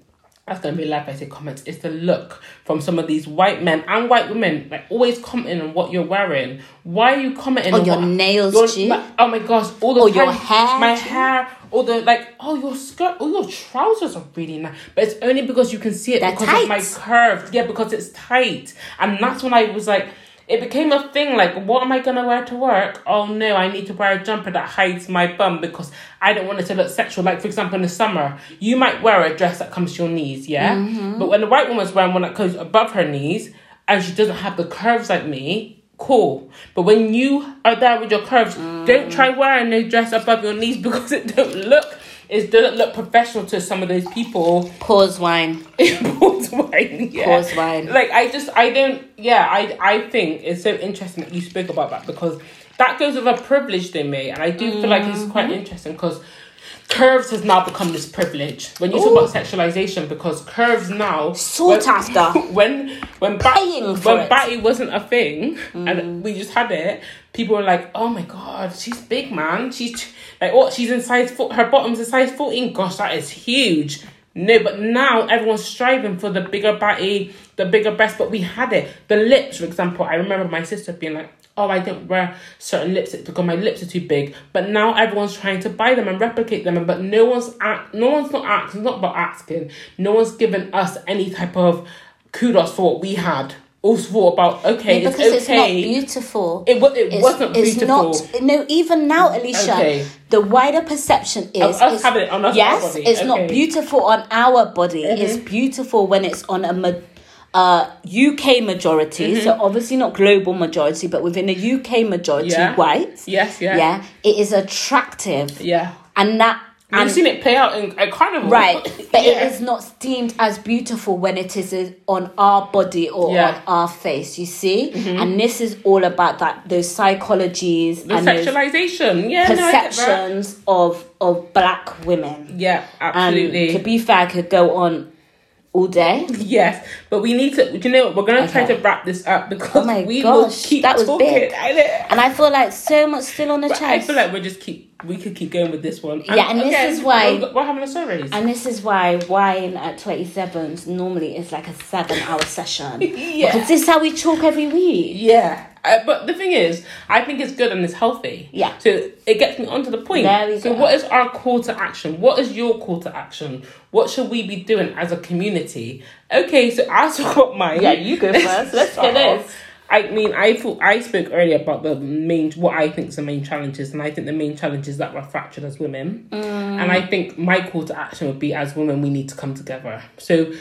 that's gonna be like I say comments. It's the look from some of these white men and white women, like always commenting on what you're wearing. Why are you commenting On on your what- nails, your- my- oh my gosh, all the Or your hair, my G? hair, all the like. Oh, your skirt, oh your trousers are really nice, but it's only because you can see it They're because of my tight. curve. Yeah, because it's tight, and that's when I was like. It became a thing like, what am I gonna wear to work? Oh no, I need to wear a jumper that hides my bum because I don't want it to look sexual. Like, for example, in the summer, you might wear a dress that comes to your knees, yeah? Mm-hmm. But when the white woman's wearing one that goes above her knees and she doesn't have the curves like me, cool. But when you are there with your curves, Mm. don't try wearing no dress above your knees because it don't look, it doesn't look professional to some of those people Pause wine. pause wine. Yeah. Pause wine. Like I just I don't yeah, I I think it's so interesting that you spoke about that because that goes with a privilege they made and I do feel like it's quite Mm-hmm. interesting because curves has now become this privilege when you talk about sexualization because curves now Sought after. when when for when it. Mm. Batty wasn't a thing and we just had it people were like oh my god she's big man she's like what she's in size four her bottom's a size 14 gosh that is huge. No but now everyone's striving for the bigger Batty the bigger breast but we had it. The lips for example I remember my sister being like oh I don't wear certain lipsticks because my lips are too big. But now everyone's trying to buy them and replicate them but no one's act no one's not asking not about asking. No one's given us any type of kudos for what we had also thought about okay because it's it's not okay beautiful. it, it It's- wasn't it's beautiful not no even now alicia Okay. the wider perception is us having it on us- yes it's okay. Mm-hmm. not beautiful on our body it's beautiful when it's on a ma- uh, UK majority, so obviously not global majority, but within a UK majority, Mm-hmm. Yeah. white. yes yeah Yeah, it is attractive, yeah and that I've seen it play out in a carnival Right, but Yeah. it is not deemed as beautiful when it is on our body or Yeah. Mm-hmm. on our face. You see, and this is all about that those psychologies the and sexualization yeah no, I get that. perceptions of of black women. yeah And absolutely to be fair, I could go on all day. Yes, but we need to. You know, what, we're gonna try to wrap this up because Oh we will gosh, keep that was talking. big. And I feel like so much still on the But chest. I feel like we just keep. We could keep going with this one. Yeah, and this is why- we're, we're having a series. and this is why wine at 27s normally is like a seven hour session. Yeah. Because this is how we talk every week. yeah, uh, but the thing is, I think it's good and it's healthy. Yeah. So it gets me onto the point. There we so go. what is our call to action? What is your call to action? What should we be doing as a community? Okay, so I talk about mine. Yeah, you go first. Let's get this. I mean, I thought I spoke earlier about the main what I think is the main challenges, and I think the main challenge is that we're fractured as women. And I mm. think my call to action would be as women, we need to come together. So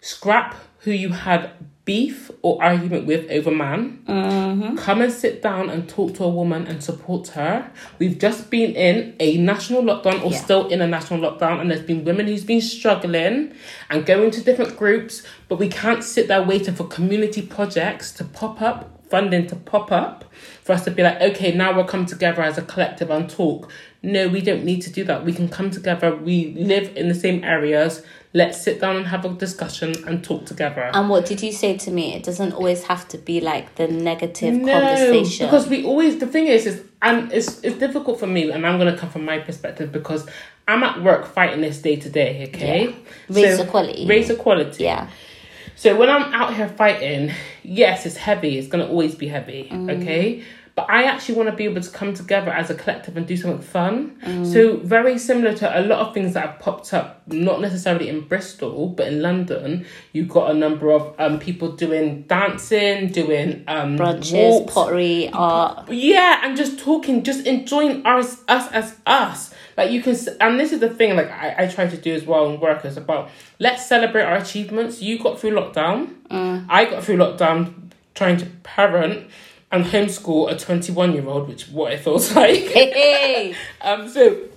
scrap who you had beef or argument with over man. Mm-hmm. Come and sit down and talk to a woman and support her. We've just been in a national lockdown or Yeah. still in a national lockdown, and there's been women who's been struggling and going to different groups, but we can't sit there waiting for community projects to pop up, funding to pop up, for us to be like, okay, now we'll come together as a collective and talk. No, we don't need to do that. We can come together. We live in the same areas. Let's sit down and have a discussion and talk together. And what did you say to me? It doesn't always have to be like the negative conversation. because we always the thing is is and it's it's difficult for me, and I'm gonna come from my perspective because I'm at work fighting this day to day. Okay, Yeah. Race equality. race equality. yeah. So when I'm out here fighting, yes, it's heavy. It's gonna always be heavy. Mm. Okay. But I actually want to be able to come together as a collective and do something fun. Mm. So very similar to a lot of things that have popped up, not necessarily in Bristol, but in London. You've got a number of um people doing dancing, doing um Brunches, walks, pottery, art. yeah, and just talking, just enjoying us, us as us. Like you can, and this is the thing. Like I, I try to do as well in work is about let's celebrate our achievements. You got through lockdown. I got through lockdown trying to parent and homeschool a twenty-one year old, which what it feels like. Hey, um, so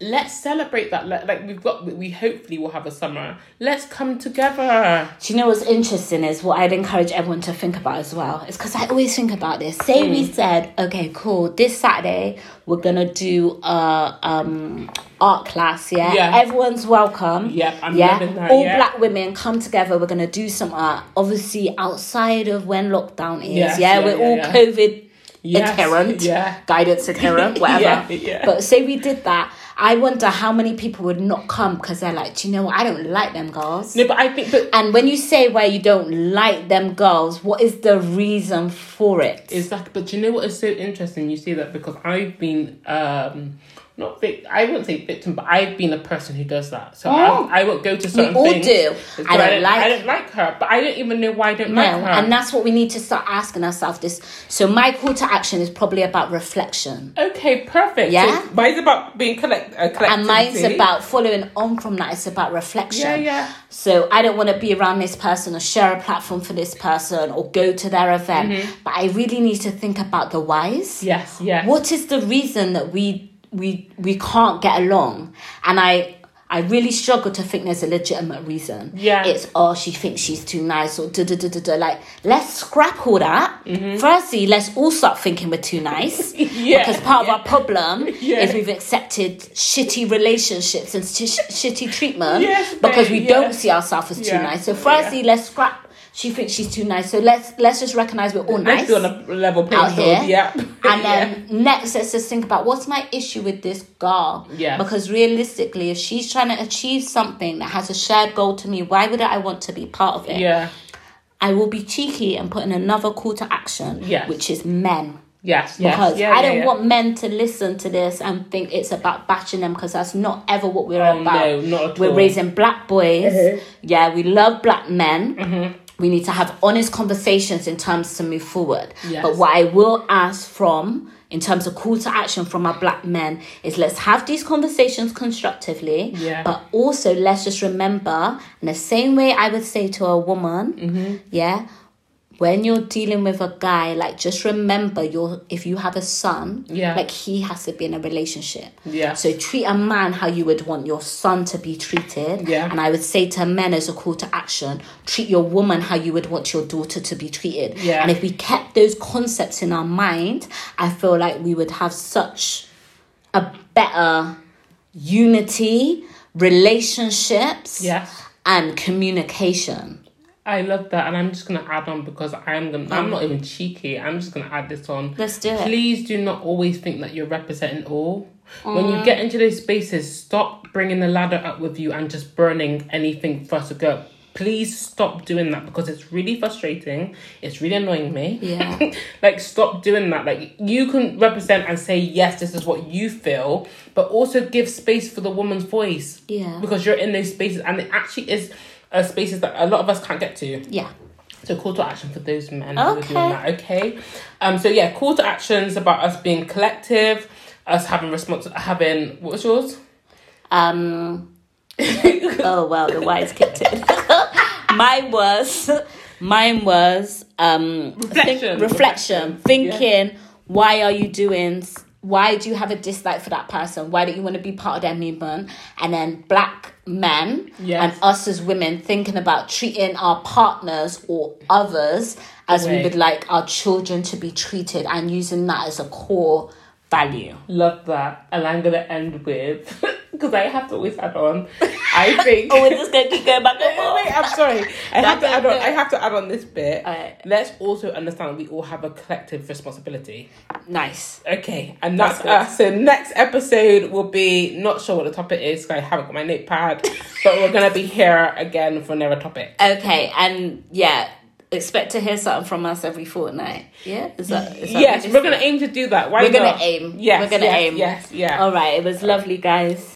let's celebrate that. Like we've got, we hopefully will have a summer. Let's come together. Do you know what's interesting is what I'd encourage everyone to think about as well? It's because I always think about this. Say Mm. we said, okay, cool, this Saturday we're gonna do a um art class, yeah? Yeah. Everyone's welcome. Yep, I'm yeah. that, All yeah. black women come together, we're gonna do some art. Obviously outside of when lockdown is, Yes, yeah, yeah, we're all yeah. COVID Yes, adherent, yeah. guidance adherent, whatever. Yeah, yeah. But say we did that, I wonder how many people would not come because they're like, do you know what? I don't like them girls. No, but I think, but And when you say why you don't like them girls, what is the reason for it? Exactly, but do you know what is so interesting? You say that because I've been um not vic- I wouldn't say victim, but I've been a person who does that. So Oh. I, I won't go to certain all things. do. because I don't like- I don't like her, but I don't even know why I don't No, like her. and that's what we need to start asking ourselves. This, so my call to action is probably about reflection, okay, perfect. Yeah? so mine's about being collect uh, and mine's about following on from that. It's about reflection. yeah, yeah. So I don't want to be around this person or share a platform for this person or go to their event, Mm-hmm. but I really need to think about the whys. Yes, yes. what is the reason that we we we can't get along. And i i really struggle to think there's a legitimate reason. Yeah. it's oh she thinks she's too nice or da da da da da like let's scrap all that firstly let's all start thinking we're too nice. Mm-hmm. Yeah, because part of our problem Yeah. is we've accepted shitty relationships and sh- shitty treatment Yes, because we don't see ourselves as too nice. So firstly let's scrap she thinks she's too nice so let's let's just recognize we're all Let's nice be on a level out playing here. field. Yeah. And then next, let's just think about what's my issue with this girl. Yes. Because realistically, if she's trying to achieve something that has a shared goal to me, why would I want to be part of it? yeah. I will be cheeky and put in another call to action, Yes. which is men. Yes, yes. Because yeah, I don't yeah. want men to listen to this and think it's about bashing them because that's not ever what we're Oh, about. no, not at all. we're raising black boys. Uh-huh. Yeah, we love black men. Mm-hmm. We need to have honest conversations in terms to move forward. Yes. But what I will ask from, in terms of call to action from our black men, is let's have these conversations constructively. Yeah. But also, let's just remember, in the same way I would say to a woman, Mm-hmm. yeah, when you're dealing with a guy, like just remember your if you have a son, Yeah. like he has to be in a relationship. Yeah. So treat a man how you would want your son to be treated. Yeah. And I would say to men as a call to action, treat your woman how you would want your daughter to be treated. Yeah. And if we kept those concepts in our mind, I feel like we would have such a better unity, relationships, Yes. and communication. I love that, and I'm just gonna add on because I'm gonna. I'm not even cheeky. I'm just gonna add this on. Let's do it. Please do not always think that you're representing all. When you get into those spaces, stop bringing the ladder up with you and just burning anything for us to go. Please stop doing that because it's really frustrating. It's really annoying me. Yeah. like stop doing that. Like you can represent and say yes, this is what you feel, but also give space for the woman's voice. Yeah. Because you're in those spaces, and it actually is uh, spaces that a lot of us can't get to. Yeah. So call to action for those men who are Okay. doing that. Okay. Um. So yeah, call to actions about us being collective, us having response, having what was yours? Um. oh wow, the wise kicked in. mine was mine was um Reflection. think- reflection Reflection. thinking why are you doing why do you have a dislike for that person? Why don't you want to be part of their movement? And then black men Yes. and us as women thinking about treating our partners or others as we would like our children to be treated and using that as a core value Love that. And I'm gonna end with because I have to always add on. I think. oh we're just gonna keep going back and forth I'm sorry. I have to add on. I have to add on this bit. Let's also understand we all have a collective responsibility. nice Okay, and that's, That's us. So next episode will be not sure what the topic is. 'cause I haven't got my notepad, but we're gonna be here again for another topic. Okay, and yeah, expect to hear something from us every fortnight. Yeah, is that? Is that Yes, we're gonna aim to do that. Why We're gonna aim. Yes, We're gonna yes, aim. Yes, yeah. All right, it was lovely, guys.